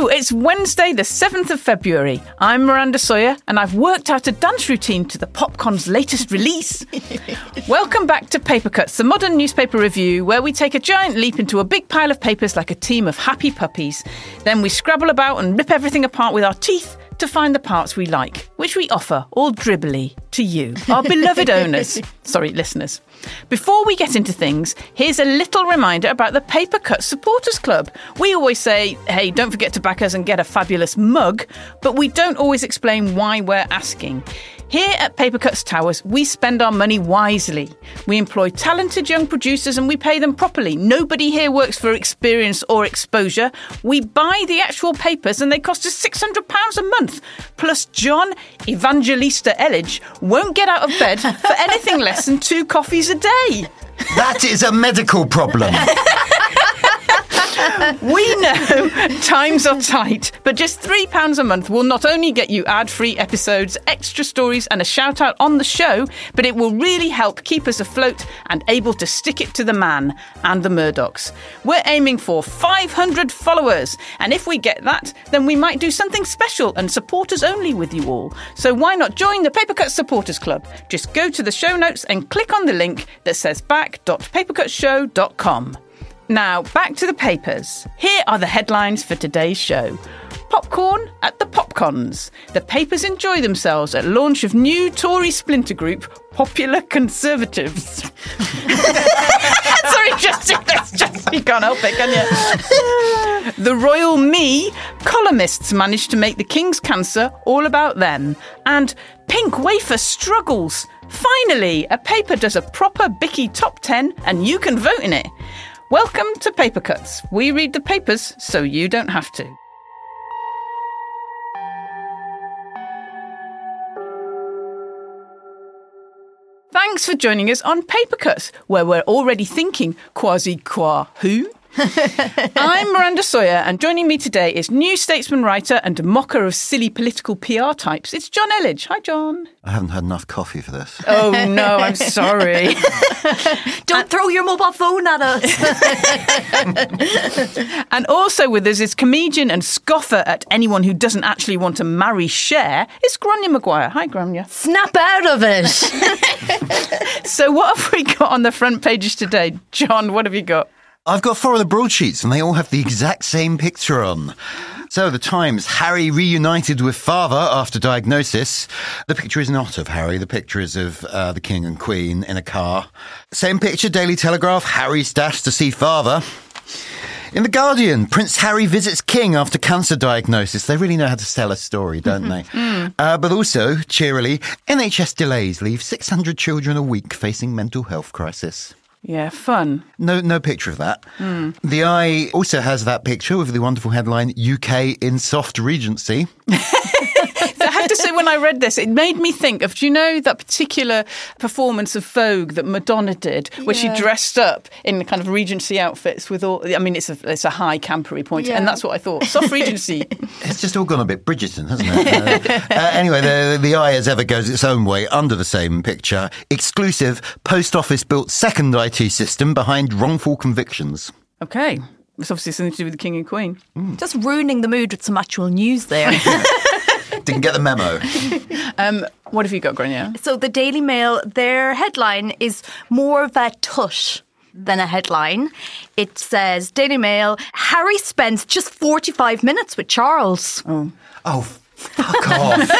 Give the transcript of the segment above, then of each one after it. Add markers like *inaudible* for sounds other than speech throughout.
Hello, it's Wednesday, the 7th of February. I'm Miranda Sawyer, and I've worked out a dance routine to the Popcon's latest release. *laughs* Welcome back to Paper Cuts, the modern newspaper review where we take a giant leap into a big pile of papers like a team of happy puppies. Then we scrabble about and rip everything apart with our teeth to find the parts we like, which we offer all dribbly to you, our beloved *laughs* owners. Sorry, listeners. Before we get into things, here's a little reminder about the Paper Cut Supporters Club. We always say, hey, don't forget to back us and get a fabulous mug, but we don't always explain why we're asking. Here at Papercuts Towers, we spend our money wisely. We employ talented young producers and we pay them properly. Nobody here works for experience or exposure. We buy the actual papers and they cost us £600 a month. Plus, Jonn Evangelista Elledge won't get out of bed for anything less than two coffees a day. That is a medical problem. *laughs* *laughs* We know times are tight, but just £3 a month will not only get you ad free episodes, extra stories, and a shout out on the show, but it will really help keep us afloat and able to stick it to the man and the Murdochs. We're aiming for 500 followers, and if we get that, then we might do something special and supporters only with you all. So why not join the Papercut Supporters Club? Just go to the show notes and click on the link that says back.papercutshow.com. Now, back to the papers. Here are the headlines for today's show. Popcorn at the Popcons. The papers enjoy themselves at launch of new Tory splinter group, Popular Conservatives. *laughs* Sorry, just, that's just, you can't help it, can you? the Royal Me columnists managed to make the King's Cancer all about them. And Pink Wafer struggles. Finally, a paper does a proper Bicky top 10 and you can vote in it. Welcome to Paper Cuts. We read the papers so you don't have to. Thanks for joining us on Paper Cuts, where we're already thinking quasi qua who? I'm Miranda Sawyer, and joining me today is New Statesman writer and mocker of silly political PR types. It's Jonn Elledge. Hi, Jonn. I haven't had enough coffee for this. Oh no, I'm *laughs* sorry. Don't throw your mobile phone at us. *laughs* and also with us is comedian and scoffer at anyone who doesn't actually want to marry Cher. It's Gráinne Maguire. Hi, Gráinne. Snap out of it. *laughs* So what have we got on the front pages today, Jonn? What have you got? I've got four of the broadsheets and they all have the exact same picture on. So, the Times, Harry reunited with father after diagnosis. The picture is not of Harry, the picture is of uh, the King and Queen in a car. Same picture, Daily Telegraph, Harry's dash to see father. In The Guardian, Prince Harry visits King after cancer diagnosis. They really know how to sell a story, don't they? *laughs* Uh, but also, cheerily, NHS delays leave 600 children a week facing mental health crisis. Yeah, fun. No, no picture of that. The Eye also has that picture with the wonderful headline "UK in soft regency." *laughs* So I have to say, when I read this, it made me think of do you know that particular performance of Vogue that Madonna did, where she dressed up in kind of Regency outfits with all. I mean, it's a it's a high campery point, Yeah. and that's what I thought. Soft Regency. *laughs* It's just all gone a bit Bridgerton, hasn't it? Uh, uh, anyway, the, the Eye, as ever, goes its own way under the same picture. Exclusive: Post Office built second IT system behind wrongful convictions. okay, it's obviously something to do with the King and Queen. Just ruining the mood with some actual news there. *laughs* Didn't get the memo. *laughs* Um, what have you got, Gráinne? so the Daily Mail, their headline is more of a tush than a headline. It says Daily Mail, Harry spends just 45 minutes with Charles. Oh, fuck off!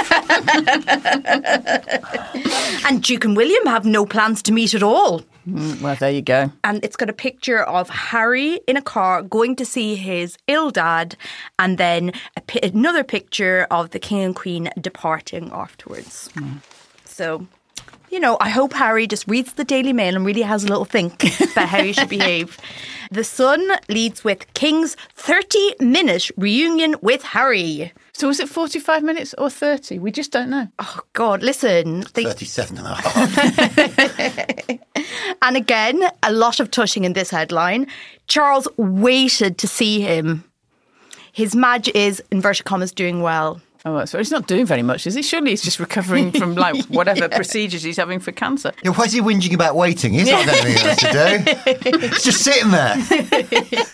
*laughs* And Duke and William have no plans to meet at all. Mm, well, there you go. and it's got a picture of Harry in a car going to see his ill dad, and then pi- another picture of the king and queen departing afterwards. Mm. So, you know, I hope Harry just reads the Daily Mail and really has a little think *laughs* about how he should behave. The Sun leads with King's 30 minute reunion with Harry. So was it forty-five minutes or thirty? We just don't know. Oh, God, listen. They, Thirty-seven and a half. *laughs* And again, a lot of tushing in this headline. Charles waited to see him. His Madge is, inverted commas, doing well. Oh, so he's not doing very much, is he? Surely he's just recovering *laughs* from like whatever procedures he's having for cancer. Yeah, why is he whinging about waiting? He's not got anything else to do. *laughs* He's just sitting there. *laughs*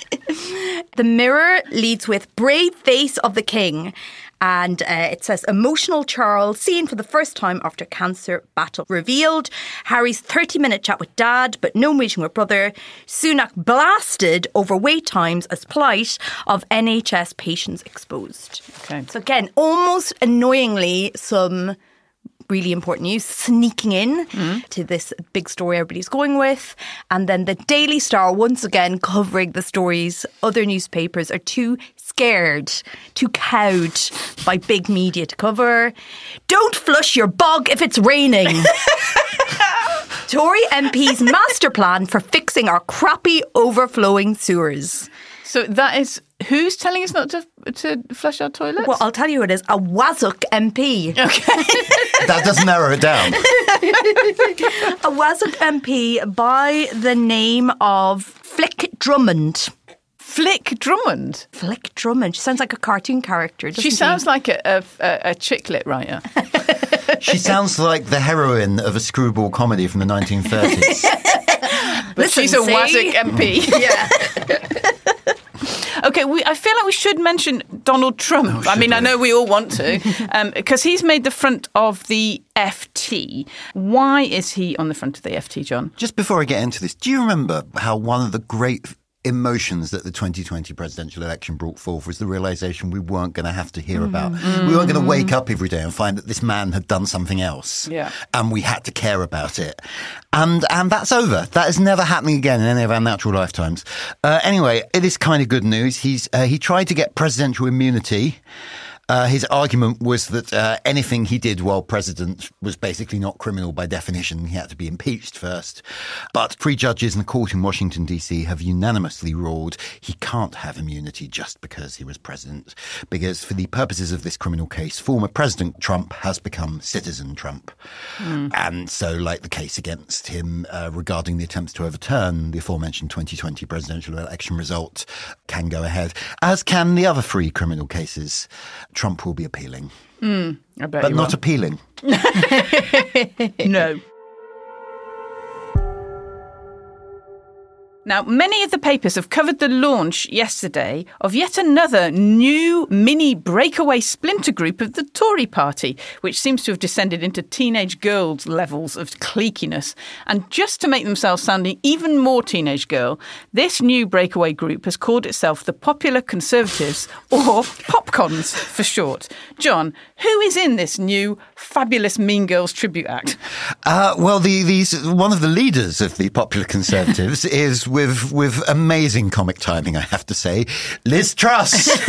The Mirror leads with Brave Face of the King. And uh, it says emotional Charles seen for the first time after cancer battle revealed. Harry's 30 minute chat with dad, but no meeting with brother. Sunak blasted over wait times as plight of NHS patients exposed. Okay. So again, almost annoyingly, some really important news sneaking in to this big story everybody's going with. And then the Daily Star, once again, covering the stories other newspapers are too scared, too cowed by big media to cover. Don't flush your bog if it's raining. *laughs* Tory MP's master plan for fixing our crappy overflowing sewers. So that is who's telling us not to to flush our toilets? Well, I'll tell you who it is a Wazuk MP. Okay, *laughs* that does narrow it down. *laughs* A Wazuk MP by the name of Flick Drummond. Flick Drummond. Flick Drummond. She sounds like a cartoon character. She sounds like a, a, a, a chick lit writer. *laughs* She sounds like the heroine of a screwball comedy from the 1930s. *laughs* But Listen, she's a see? Wazik MP. *laughs* Yeah. Okay, we, I feel like we should mention Donald Trump. Oh, I should mean, I know we all want to, um, because he's made the front of the FT. Why is he on the front of the FT, Jonn? Just before I get into this, do you remember how one of the great emotions that the 2020 presidential election brought forth was the realization we weren't going to have to hear about. We weren't going to wake up every day and find that this man had done something else. Yeah. And we had to care about it. And, and that's over. That is never happening again in any of our natural lifetimes. Uh, anyway, it is kind of good news. He's, uh, he tried to get presidential immunity. Uh, his argument was that uh, anything he did while president was basically not criminal by definition. He had to be impeached first. But three judges in the court in Washington, D.C. have unanimously ruled he can't have immunity just because he was president. Because for the purposes of this criminal case, former President Trump has become citizen Trump. And so, like the case against him uh, regarding the attempts to overturn the aforementioned 2020 presidential election result can go ahead, as can the other three criminal cases. Trump will be appealing, bet but not will. appealing. *laughs* No. Now, many of the papers have covered the launch yesterday of yet another new mini breakaway splinter group of the Tory party, which seems to have descended into teenage girls' levels of cliquiness. And just to make themselves sounding even more teenage girl, this new breakaway group has called itself the Popular Conservatives, or Popcons for short. Jonn, who is in this new fabulous Mean Girls tribute act? Uh, well, the, one of the leaders of the Popular Conservatives *laughs* is with with amazing comic timing, I have to say, Liz Truss, *laughs*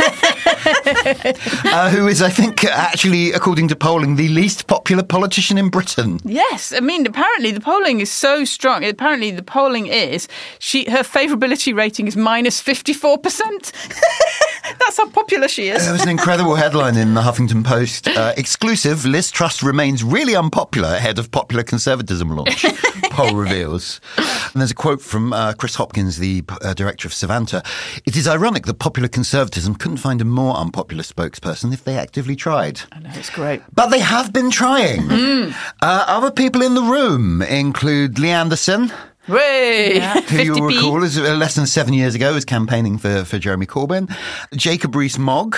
uh, who is, I think, actually, according to polling, the least popular politician in Britain. Yes, I mean apparently the polling is so strong. Apparently the polling is she her favourability rating is minus fifty four percent. *laughs* *laughs* That's how popular she is. There was an incredible headline in the Huffington Post. Uh, exclusive: Liz Truss remains really unpopular ahead of popular conservatism launch. *laughs* Poll reveals. And there's a quote from uh, Chris Hopkins, the uh, director of Savanta. It is ironic that popular conservatism couldn't find a more unpopular spokesperson if they actively tried. I know it's great. But they have been trying. Mm. Uh, other people in the room include Lee Anderson. Way *laughs* Who you'll recall is uh, less than seven years ago was campaigning for, for Jeremy Corbyn. Jacob Rees-Mogg,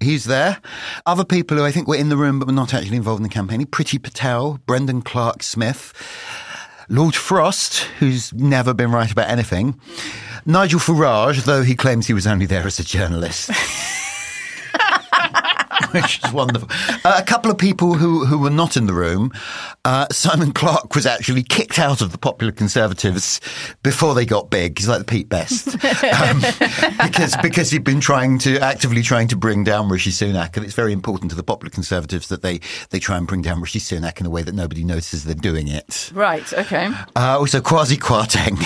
he's there. Other people who I think were in the room but were not actually involved in the campaigning. Priti Patel, Brendan Clarke-Smith, Lord Frost, who's never been right about anything. Nigel Farage, though he claims he was only there as a journalist. *laughs* *laughs* Which is wonderful. Uh, a couple of people who, who were not in the room. Uh, Simon Clarke was actually kicked out of the Popular Conservatives before they got big. He's like the Pete Best, *laughs* um, because because he'd been trying to actively trying to bring down Rishi Sunak, and it's very important to the Popular Conservatives that they they try and bring down Rishi Sunak in a way that nobody notices they're doing it. Right, okay. Uh, also, Kwasi Kwarteng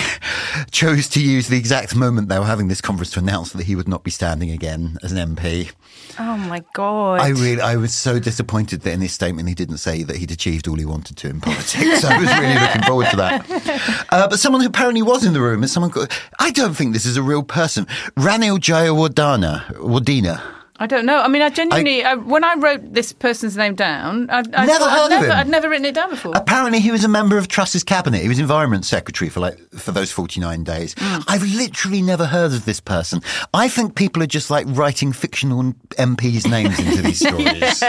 *laughs* chose to use the exact moment they were having this conference to announce that he would not be standing again as an MP. Oh my god. I really, I was so disappointed that in his statement he didn't say that he'd achieved all he wanted to in politics. I was really looking forward to that. *laughs* Uh, but someone who apparently was in the room is someone called, I don't think this is a real person, Ranil Jayawardena, Wardena. I don't know. I mean, I genuinely, I, when I wrote this person's name down, I, I Never heard I'd of never, him. I'd never written it down before. Apparently, he was a member of Truss's cabinet. He was Environment Secretary for like for those forty nine days. Hmm. I've literally never heard of this person. I think people are just like writing fictional MPs' names into these *laughs* stories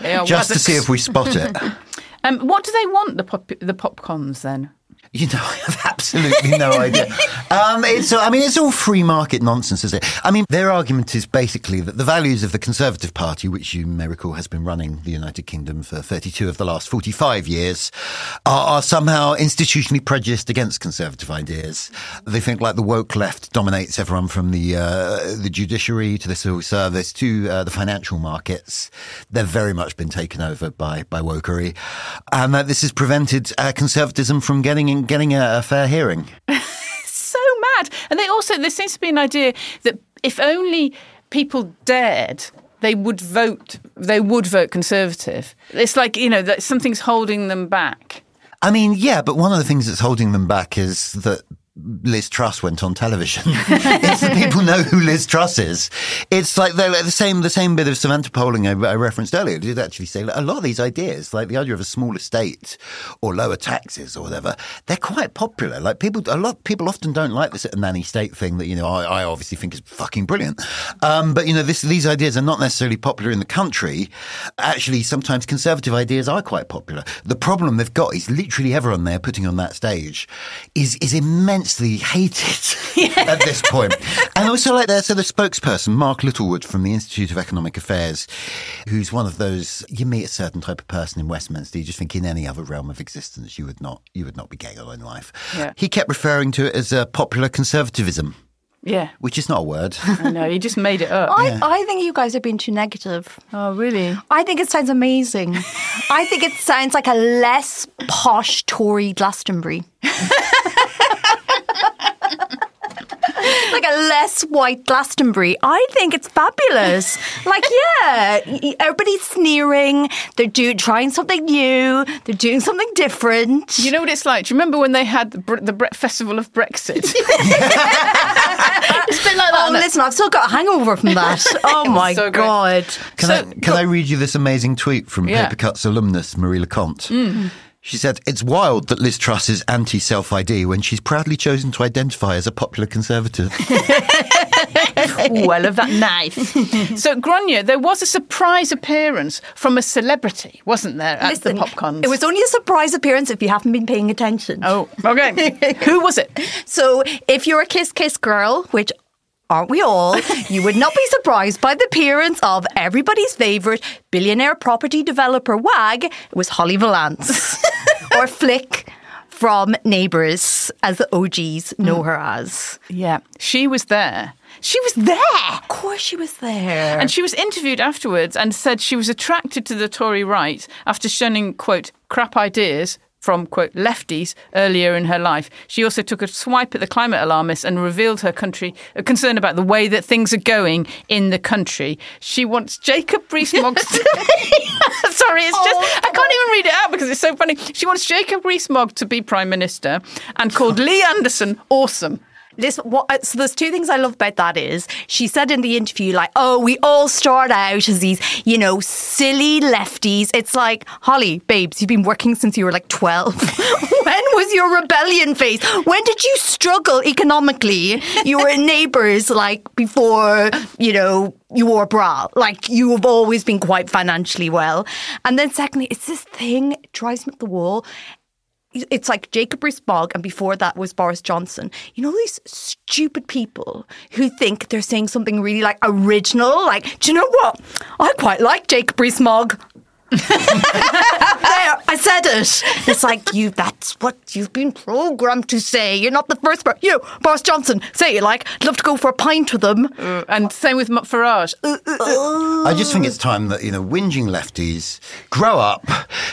Yeah, just to see if we spot it. *laughs* Um, what do they want the pop, the popcons then? You know, *laughs* I have absolutely no idea. Um, it's, I mean, it's all free market nonsense, is it? I mean, their argument is basically that the values of the Conservative Party, which you may recall has been running the United Kingdom for 32 of the last 45 years, are, are somehow institutionally prejudiced against conservative ideas. They think like the woke left dominates everyone from the uh, the judiciary to the civil service to uh, the financial markets. They've very much been taken over by by wokery, and that this has prevented uh, conservatism from getting getting a, a fair hearing. *laughs* So mad. And they also, there seems to be an idea that if only people dared, they would vote. They would vote Conservative. It's like you know that something's holding them back. I mean, yeah, but one of the things that's holding them back is that Liz Truss went on television. it's people know who Liz Truss is. It's like they're like the same the same bit of Savanta polling I, I referenced earlier did actually say a lot of these ideas, like the idea of a smaller state or lower taxes or whatever, they're quite popular. Like people, a lot people often don't like this nanny state thing that you know I, I obviously think is fucking brilliant. Um, but you know this, these ideas are not necessarily popular in the country. Actually, sometimes conservative ideas are quite popular. The problem they've got is literally everyone there putting on that stage is is immensely hated *laughs* at this point. And also like there, so the spokesperson, Mark Littlewood from the Institute of Economic Affairs, who's one of those you meet a certain type of person in Westminster, you just think in any other realm of existence you would not you would not be getting on in life. Yeah. He kept referring to it as a popular conservatism, Yeah, which is not a word. *laughs* I know. You just made it up. I, I think you guys have been too negative. oh, really? I think it sounds amazing. *laughs* I think it sounds like a less posh Tory Glastonbury. Like a less white Glastonbury. I think it's fabulous. Like, yeah, everybody's sneering. They're do- trying something new. They're doing something different. You know what it's like? Do you remember when they had the, Bre- the Bre- Festival of Brexit? *laughs* it's a bit like that. Oh, listen, I've still got a hangover from that. *laughs* Oh my so great. god! Can So- I can I read you this amazing tweet from Yeah. Papercuts alumnus Marie Le Conte? Mm. She said, It's wild that Liz Truss is anti self ID when she's proudly chosen to identify as a popular conservative. *laughs* well, of that knife. so, Gráinne, there was a surprise appearance from a celebrity, wasn't there, at Listen, the PopCons? It was only a surprise appearance if you haven't been paying attention. Oh, okay. Who was it? *laughs* So if you're a Kiss Kiss girl, which aren't we all, you would not be surprised by the appearance of everybody's favourite billionaire property developer wag. It was Holly Valance *laughs* or Flick from Neighbours, as the OGs know her as. Yeah, she was there. She was there. Of course, she was there. And she was interviewed afterwards and said she was attracted to the Tory right after shunning, quote, crap ideas from, quote, lefties earlier in her life. She also took a swipe at the climate alarmists and revealed her country a concern about the way that things are going in the country. She wants Jacob Rees-Mogg *laughs* to *laughs* Sorry, it's just, oh, I can't even read it out because it's so funny. She wants Jacob Rees-Mogg to be Prime Minister and called Lee Anderson awesome. Listen, what, uh, so there's two things I love about that is she said in the interview, like, oh, we all start out as these, you know, silly lefties. It's like, Holly, babes, you've been working since you were like 12. *laughs* when was your rebellion phase? When did you struggle economically? You were neighbours, like, before, you know, you wore a bra. Like, you have always been quite financially well. And then secondly, it's this thing, it drives me up the wall it's like Jacob Rees-Mogg, and before that was Boris Johnson. You know these stupid people who think they're saying something really like original. Like, do you know what? I quite like Jacob Rees-Mogg. There, I said it. It's like you. That's what you've been programmed to say. You're not the first person. You, Boris Johnson, say it like. Love to go for a pint with them. Uh, and same with Farage. Uh, I just think it's time that, you know, whinging lefties grow up,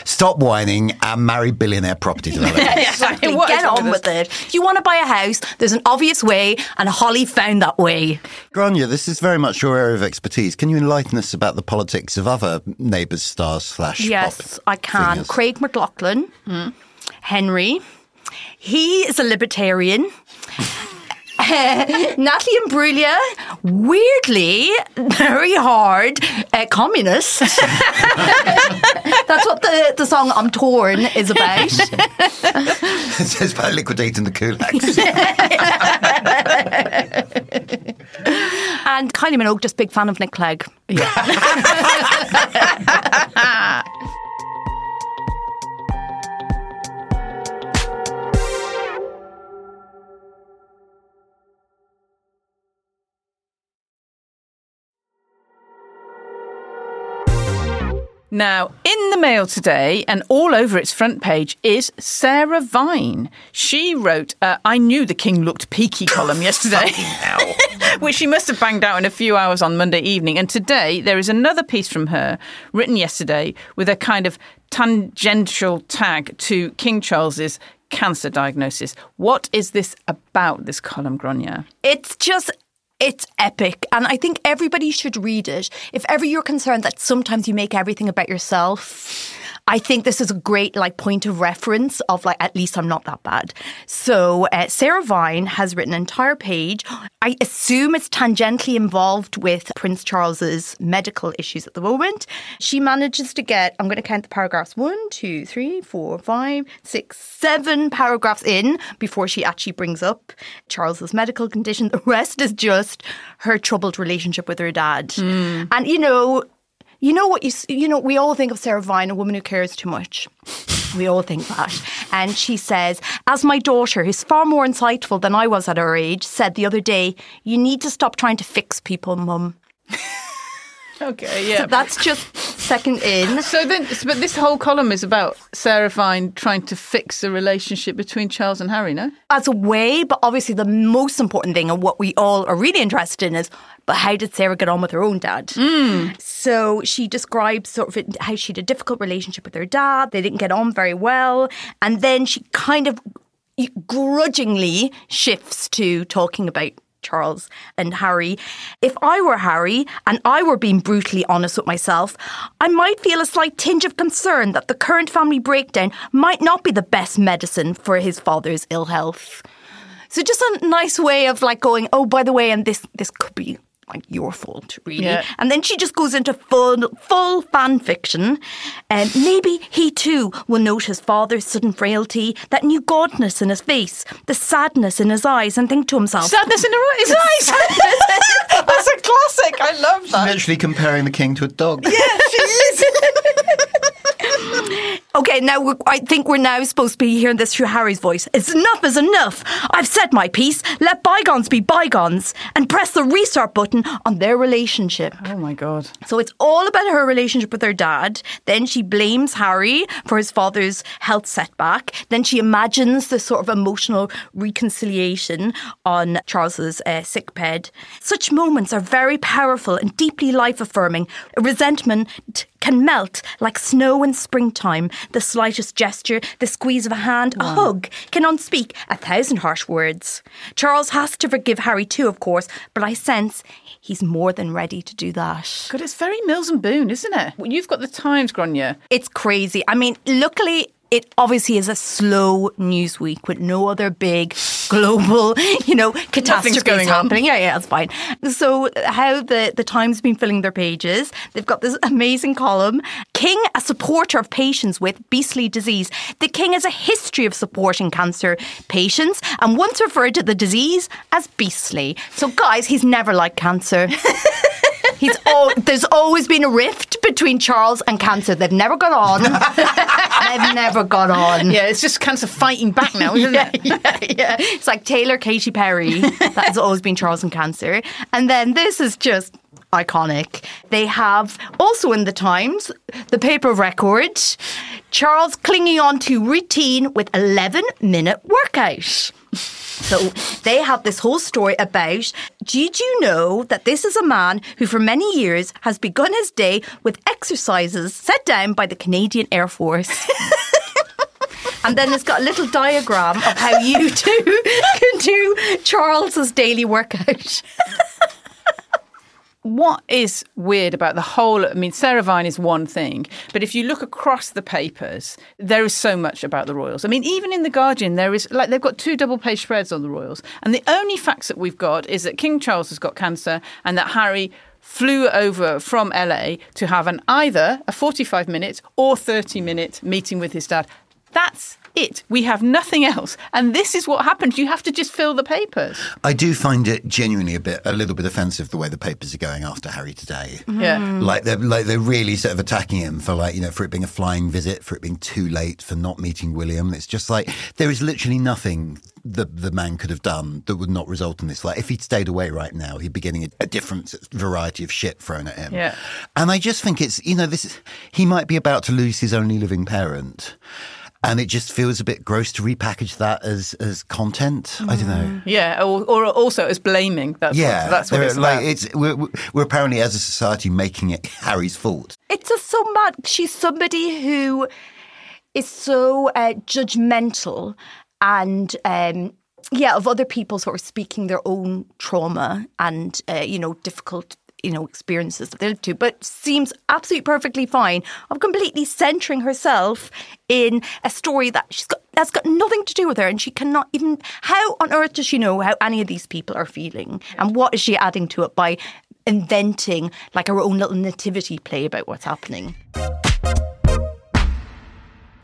stop whining, and marry billionaire property *laughs* developers. Exactly. What is Get on with with it. If you want to buy a house, there's an obvious way, and Holly found that way. Gráinne, this is very much your area of expertise. Can you enlighten us about the politics of other neighbours' stars slash Yes, I can. figures? Craig McLachlan, hmm. Henry. He is a libertarian. *laughs* Natalie Imbruglia, weirdly, very hard uh, communist. *laughs* That's what the, the song I'm Torn is about. *laughs* it's about liquidating the kulaks. and Kylie Minogue, just big fan of Nick Clegg. Yeah. Now, in the mail today and all over its front page is Sarah Vine. She wrote, uh, I knew the king looked peaky *laughs* column yesterday, *laughs* which she must have banged out in a few hours on Monday evening. And today there is another piece from her written yesterday with a kind of tangential tag to King Charles's cancer diagnosis. What is this about, this column, Gráinne? It's just it's epic. And I think everybody should read it. If ever you're concerned that sometimes you make everything about yourself, I think this is a great like point of reference of like at least I'm not that bad. So uh, Sarah Vine has written an entire page. I assume it's tangentially involved with Prince Charles's medical issues at the moment. She manages to get I'm going to count the paragraphs one, two, three, four, five, six, seven paragraphs in before she actually brings up Charles's medical condition. The rest is just her troubled relationship with her dad, mm. and you know you know what you you know we all think of Sarah Vine, a woman who cares too much. We all think that. And she says, as my daughter, who's far more insightful than I was at her age, said the other day, you need to stop trying to fix people, mum. *laughs* okay, yeah. So that's just second in. So then, but this whole column is about Sarah Vine trying to fix the relationship between Charles and Harry, no? As a way, but obviously the most important thing and what we all are really interested in is, but how did Sarah get on with her own dad? Mm. So she describes sort of how she had a difficult relationship with her dad. They didn't get on very well. And then she kind of grudgingly shifts to talking about Charles and Harry. If I were Harry and I were being brutally honest with myself, I might feel a slight tinge of concern that the current family breakdown might not be the best medicine for his father's ill health. So just a nice way of like going, oh, by the way, and this this could be like your fault, really. Yeah. And then she just goes into full full fan fiction. And um, maybe he too will note his father's sudden frailty, that new gauntness in his face, the sadness in his eyes, and think to himself, sadness in his *laughs* eyes. *laughs* That's a classic. I love that. She's literally comparing the king to a dog. Yeah, she is. *laughs* okay, now I think we're now supposed to be hearing this through Harry's voice. It's enough is enough. I've said my piece. Let bygones be bygones, and press the restart button on their relationship. Oh my god! So it's all about her relationship with her dad. Then she blames Harry for his father's health setback. Then she imagines the sort of emotional reconciliation on Charles's uh, sick bed. Such moments are very powerful and deeply life affirming. Resentment can melt like snow in springtime. The slightest gesture, the squeeze of a hand, wow. a hug can unspeak a thousand harsh words. Charles has to forgive Harry too, of course, but I sense he's more than ready to do that. God, it's very Mills and Boon, isn't it? You've got the Times, Gráinne. It's crazy. I mean, luckily it obviously is a slow news week with no other big global, *laughs* you know, catastrophes going happening. On. Yeah, yeah, that's fine. So how the, the Times been filling their pages, they've got this amazing column. King, a supporter of patients with beastly disease. The King has a history of supporting cancer patients and once referred to the disease as beastly. So guys, he's never liked cancer. *laughs* He's all, there's always been a rift between Charles and cancer. They've never got on. *laughs* They've never got on. Yeah, it's just cancer fighting back now, isn't yeah, it? *laughs* Yeah, yeah. It's like Taylor, Katy Perry. That's always been Charles and cancer. And then this is just iconic. They have also in the Times the paper record Charles clinging on to routine with 11 minute workout. So they have this whole story about did you know that this is a man who for many years has begun his day with exercises set down by the Canadian Air Force? *laughs* and then it's got a little diagram of how you two *laughs* can do Charles's daily workout *laughs* what is weird about the whole, I mean, Sarah Vine is one thing, but if you look across the papers, there is so much about the royals. I mean, even in The Guardian, there is, like, they've got two double page spreads on the royals. And the only facts that we've got is that King Charles has got cancer and that Harry flew over from LA to have an either a 45 minute or 30 minute meeting with his dad. That's it. We have nothing else. And this is what happens. You have to just fill the papers. I do find it genuinely a bit, a little bit offensive the way the papers are going after Harry today. Mm. Yeah. Mm. Like they're like they're really sort of attacking him for like you know for it being a flying visit, for it being too late, for not meeting William. It's just like there is literally nothing the the man could have done that would not result in this. Like if he'd stayed away right now, he'd be getting a, a different variety of shit thrown at him. Yeah. And I just think it's you know this is, he might be about to lose his only living parent. And it just feels a bit gross to repackage that as as content. I don't know. Yeah. Or, or also as blaming. That's Yeah, what, that's what it's like about. it's we're, we're apparently as a society making it Harry's fault. It's just so mad. She's somebody who is so uh, judgmental and. Um, yeah, of other people sort of speaking their own trauma and uh, you know difficult you know experiences that they live to, but seems absolutely perfectly fine of completely centering herself in a story that she's got that's got nothing to do with her, and she cannot even. How on earth does she know how any of these people are feeling, and what is she adding to it by inventing like her own little nativity play about what's happening?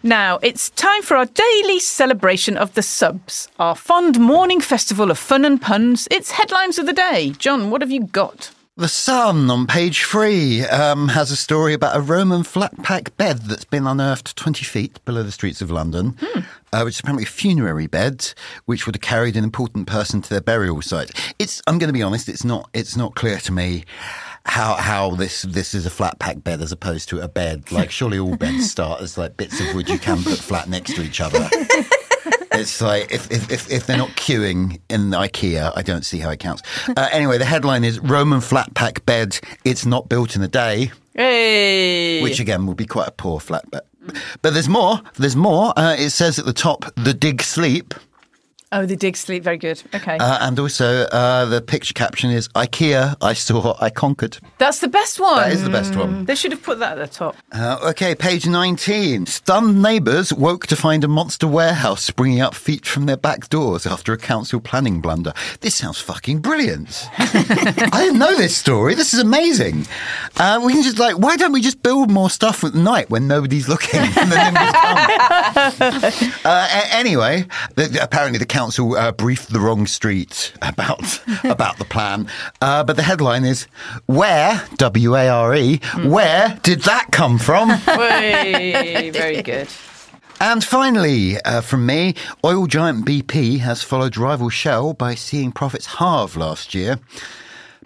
Now, it's time for our daily celebration of the subs, our fond morning festival of fun and puns. It's headlines of the day. Jonn, what have you got? The Sun on page three um, has a story about a Roman flat pack bed that's been unearthed 20 feet below the streets of London, uh, which is apparently a funerary bed, which would have carried an important person to their burial site. It's, I'm going to be honest, it's not, it's not clear to me how how this this is a flat pack bed as opposed to a bed. Like surely all beds *laughs* start as like bits of wood you can put flat next to each other. *laughs* It's like if, if, if, if they're not queuing in IKEA, I don't see how it counts. Uh, anyway, the headline is Roman flat pack bed. It's not built in a day, Hey! which again would be quite a poor flat bed. But there's more. There's more. Uh, it says at the top, the dig sleep. Oh, the dig sleep. Very good. Okay. Uh, and also, uh, the picture caption is IKEA, I saw, I conquered. That's the best one. That is the best one. They should have put that at the top. Uh, okay, page 19. Stunned neighbours woke to find a monster warehouse springing up feet from their back doors after a council planning blunder. This sounds fucking brilliant. *laughs* I didn't know this story. This is amazing. Uh, we can just like, why don't we just build more stuff at night when nobody's looking? *laughs* and then come? *laughs* uh, anyway, the, apparently the council uh, briefed the wrong street *laughs* about about the plan. Uh, but the headline is "Where W A R E Where did that come from?" *laughs* Way, very good. and finally, uh, from me, oil giant BP has followed rival Shell by seeing profits halve last year.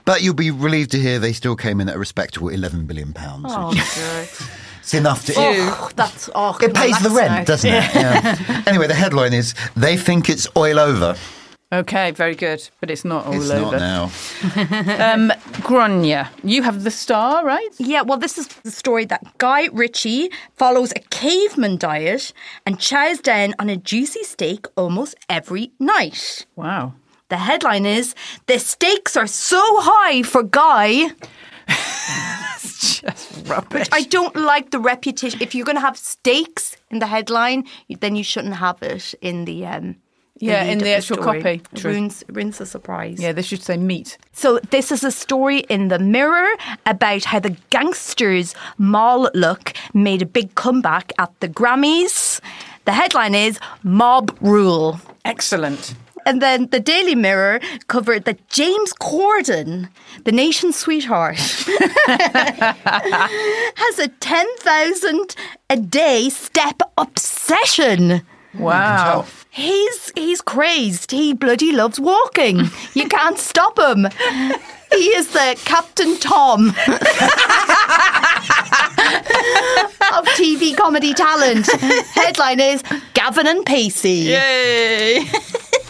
But you'll be relieved to hear they still came in at a respectable 11 billion pounds. *laughs* It's enough to. Oh, that's oh, It pays the rent, nice. doesn't it? Yeah. *laughs* anyway, the headline is They think it's oil over. Okay, very good. But it's not all It's over. not now. *laughs* Um, Gráinne, you have the star, right? Yeah, well, this is the story that Guy Ritchie follows a caveman diet and chows down on a juicy steak almost every night. Wow. The headline is The stakes are so high for Guy. *laughs* *laughs* Just rubbish. I don't like the reputation. If you're going to have stakes in the headline, then you shouldn't have it in the. Um, Yeah, in the actual story. copy. True. ruins, ruins the surprise. yeah, they should say meat. So this is a story in the Mirror about how the gangsters mall look made a big comeback at the Grammys. The headline is Mob Rule. Excellent. And then the Daily Mirror covered that James Corden, the nation's sweetheart, *laughs* has a 10,000 a day step obsession. Wow. He's he's crazy. He bloody loves walking. You can't stop him. He is the Captain Tom *laughs* of TV comedy talent. Headline is Gavin and Pacey. Yay!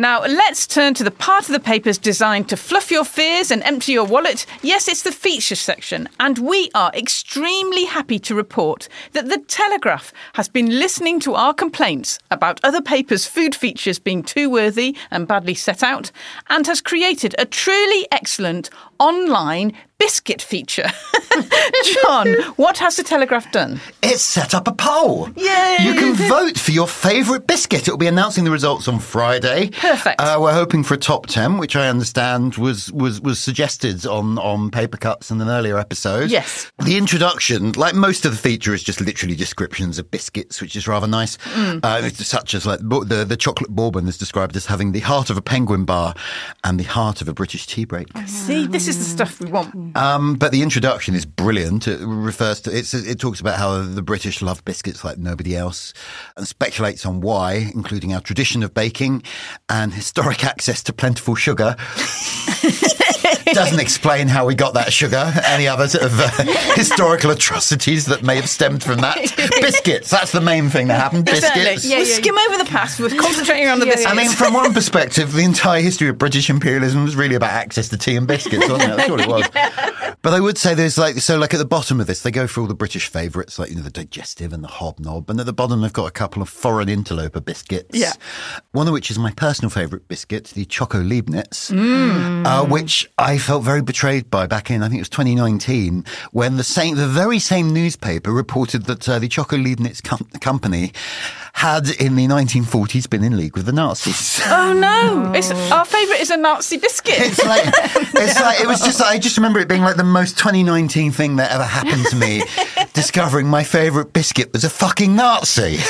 Now, let's turn to the part of the papers designed to fluff your fears and empty your wallet. Yes, it's the features section, and we are extremely happy to report that The Telegraph has been listening to our complaints about other papers' food features being too worthy and badly set out, and has created a truly excellent online biscuit feature. *laughs* Jonn, what has the Telegraph done? It's set up a poll. Yay! You can vote for your favourite biscuit. It'll be announcing the results on Friday. Perfect. Uh, we're hoping for a top ten, which I understand was was was suggested on on paper cuts in an earlier episode. Yes. The introduction, like most of the feature, is just literally descriptions of biscuits, which is rather nice. Mm. Uh, such as like the the chocolate bourbon is described as having the heart of a penguin bar and the heart of a British tea break. See, this is the stuff we want. Um, but the introduction is brilliant. It refers to it talks about how the British love biscuits like nobody else, and speculates on why, including our tradition of baking and historic *laughs* access to plentiful sugar. *laughs* Doesn't explain how we got that sugar, any other sort of uh, *laughs* historical atrocities that may have stemmed from that. Biscuits, that's the main thing that happened. Exactly. Biscuits. we'll skim over the past. We're *laughs* concentrating on the Yeah, biscuits. I mean, from one perspective, the entire history of British imperialism was really about access to tea and biscuits, wasn't it? That's what it was. *laughs* But I would say there's like, so like at the bottom of this, they go for all the British favourites, like, you know, the digestive and the hobnob. And at the bottom, they've got a couple of foreign interloper biscuits. Yeah. One of which is my personal favourite biscuit, the Choco Leibniz, Mm. uh, which I felt very betrayed by back in, I think it was 2019, when the same, the very same newspaper reported that uh, the Choco Leibniz com- company had in the 1940s been in league with the Nazis. *laughs* oh no! It's, our favourite is a Nazi biscuit. It's like it's like it was just I just remember it being like the most 2019 thing that ever happened to me. *laughs* discovering my favourite biscuit was a fucking Nazi. *laughs*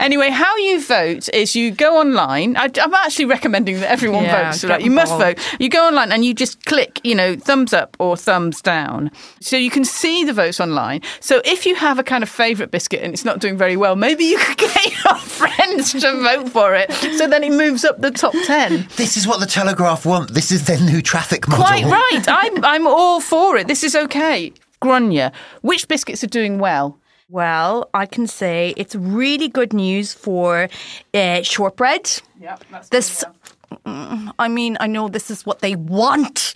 Anyway, how you vote is you go online. I, am actually recommending that everyone Yeah, votes. get Right? You must vote. You go online and you just click, you know, thumbs up or thumbs down. So you can see the votes online. So if you have a kind of favourite biscuit and it's not doing very well, maybe you could *laughs* get your friends to vote for it. So then it moves up the top 10. This is what the Telegraph want. This is their new traffic model. Quite right. I'm, I'm all for it. This is okay. Gráinne, which biscuits are doing well? Well, I can say it's really good news for uh, shortbread. Yeah, that's This, I mean, I know this is what they want,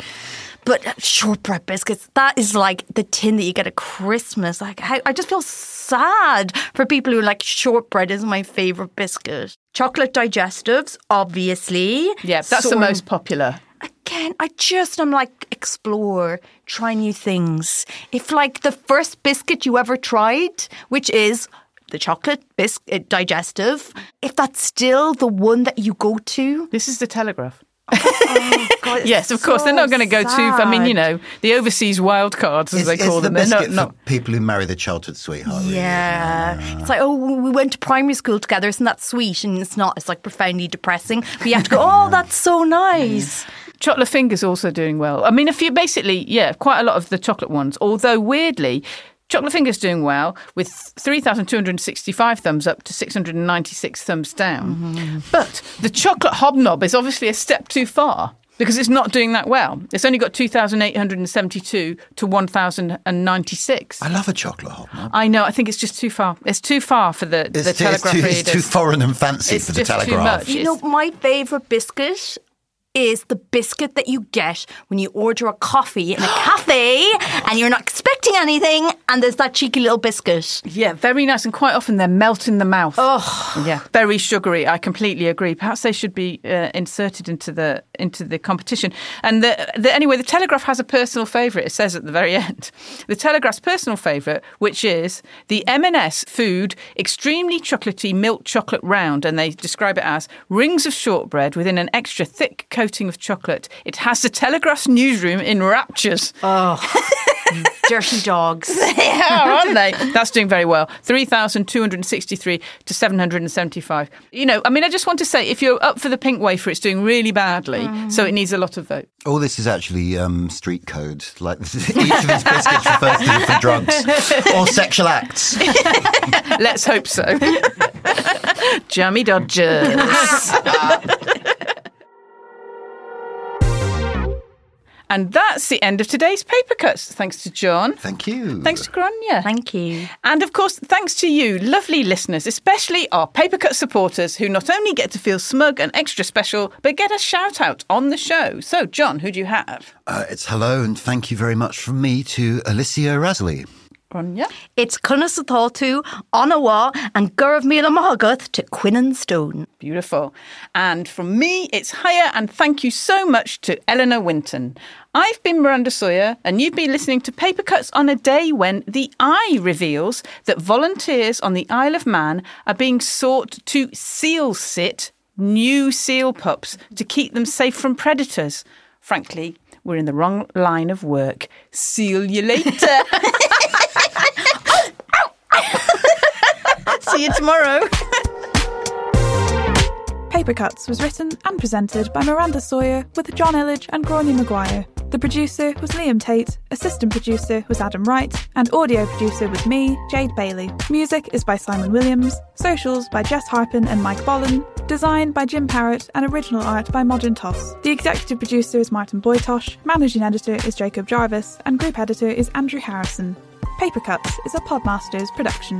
but shortbread biscuits, that is like the tin that you get at Christmas. Like, I, I just feel sad for people who like shortbread is my favorite biscuit. Chocolate digestives, obviously. Yeah, that's the most popular. again, I just, I'm like explore, try new things. If like the first biscuit you ever tried, which is the chocolate biscuit eh, digestive, if that's still the one that you go to, This is the Telegraph. *laughs* oh God, Yes, of course. They're not going to go too. I mean, you know, the overseas wild cards, as It's, they call the them. They're biscuit not, for not. people who marry their childhood sweetheart. really, it? Yeah. It's like, oh, we went to primary school together. Isn't that sweet? And it's not. It's like profoundly depressing. But you have to go, oh, that's so nice. Chocolate fingers also doing well. I mean, a few basically, yeah, quite a lot of the chocolate ones. Although weirdly, chocolate fingers doing well with three thousand two hundred sixty-five thumbs up to six hundred and ninety-six thumbs down. Mm-hmm. But the chocolate hobnob is obviously a step too far. Because it's not doing that well. It's only got 2,872 to 1,096. I love a chocolate hobnob. I know. I think it's just too far. It's too far for the, It's, the too, it's, Telegraph too, it's readers. too foreign and fancy It's for the just too Telegraph. much. You know, my favorite biscuit is the biscuit that you get when you order a coffee in a *gasps* cafe and you're not expecting anything and there's that cheeky little biscuit. Yeah, very nice, and quite often they melt in the mouth. Oh, Yeah, very sugary. I completely agree. Perhaps they should be uh, inserted into the into the competition. And the, the, anyway, the Telegraph has a personal favourite. It says at the very *laughs* end, the Telegraph's personal favourite, which is the M&S Food Extremely Chocolatey Milk Chocolate Round, and they describe it as rings of shortbread within an extra thick coating of chocolate. It has the Telegraph's newsroom in raptures. *laughs* Oh. dirty dogs. *laughs* they are, aren't they? That's doing very well. 3,263 to 775. You know, I mean, I just want to say if you're up for the pink wafer, it's doing really badly. So it needs a lot of vote. All this is actually um, street code. Like *laughs* each of these biscuits refers to different drugs or sexual acts. Let's hope so. Jammy Dodgers. And that's the end of today's paper cuts. Thanks to Jonn. Thank you. Thanks to Gráinne. Thank you. And of course, thanks to you, lovely listeners, especially our Paper Cut supporters who not only get to feel smug and extra special, but get a shout out on the show. So, Jonn, who do you have? Uh, it's hello and thank you very much from me to Alicia Rasley. Gráinne. It's Cunnasataltu, Onawa, and Gurav Mila Mahaguth to Quinn and Stone. Beautiful. And from me, it's hiya and thank you so much to Eleanor Winton. I've been Miranda Sawyer, and you've been listening to Paper Cuts on a day when the Eye reveals that volunteers on the Isle of Man are being sought to seal sit new seal pups to keep them safe from predators. Frankly, we're in the wrong line of work. Seal you later. *laughs* See you tomorrow. Paper Cuts was written and presented by Miranda Sawyer with Jonn Elledge and Gráinne Maguire. The producer was Liam Tait, assistant producer was Adam Wright, and audio producer was me, Jade Bailey. Music is by Simon Williams, socials by Jess Harpin and Mike Bollen, design by Jim Parrett, and original art by Modern Toss. The executive producer is Martin Bojtos, managing editor is Jacob Jarvis, and group editor is Andrew Harrison. Paper Cuts is a Podmasters production.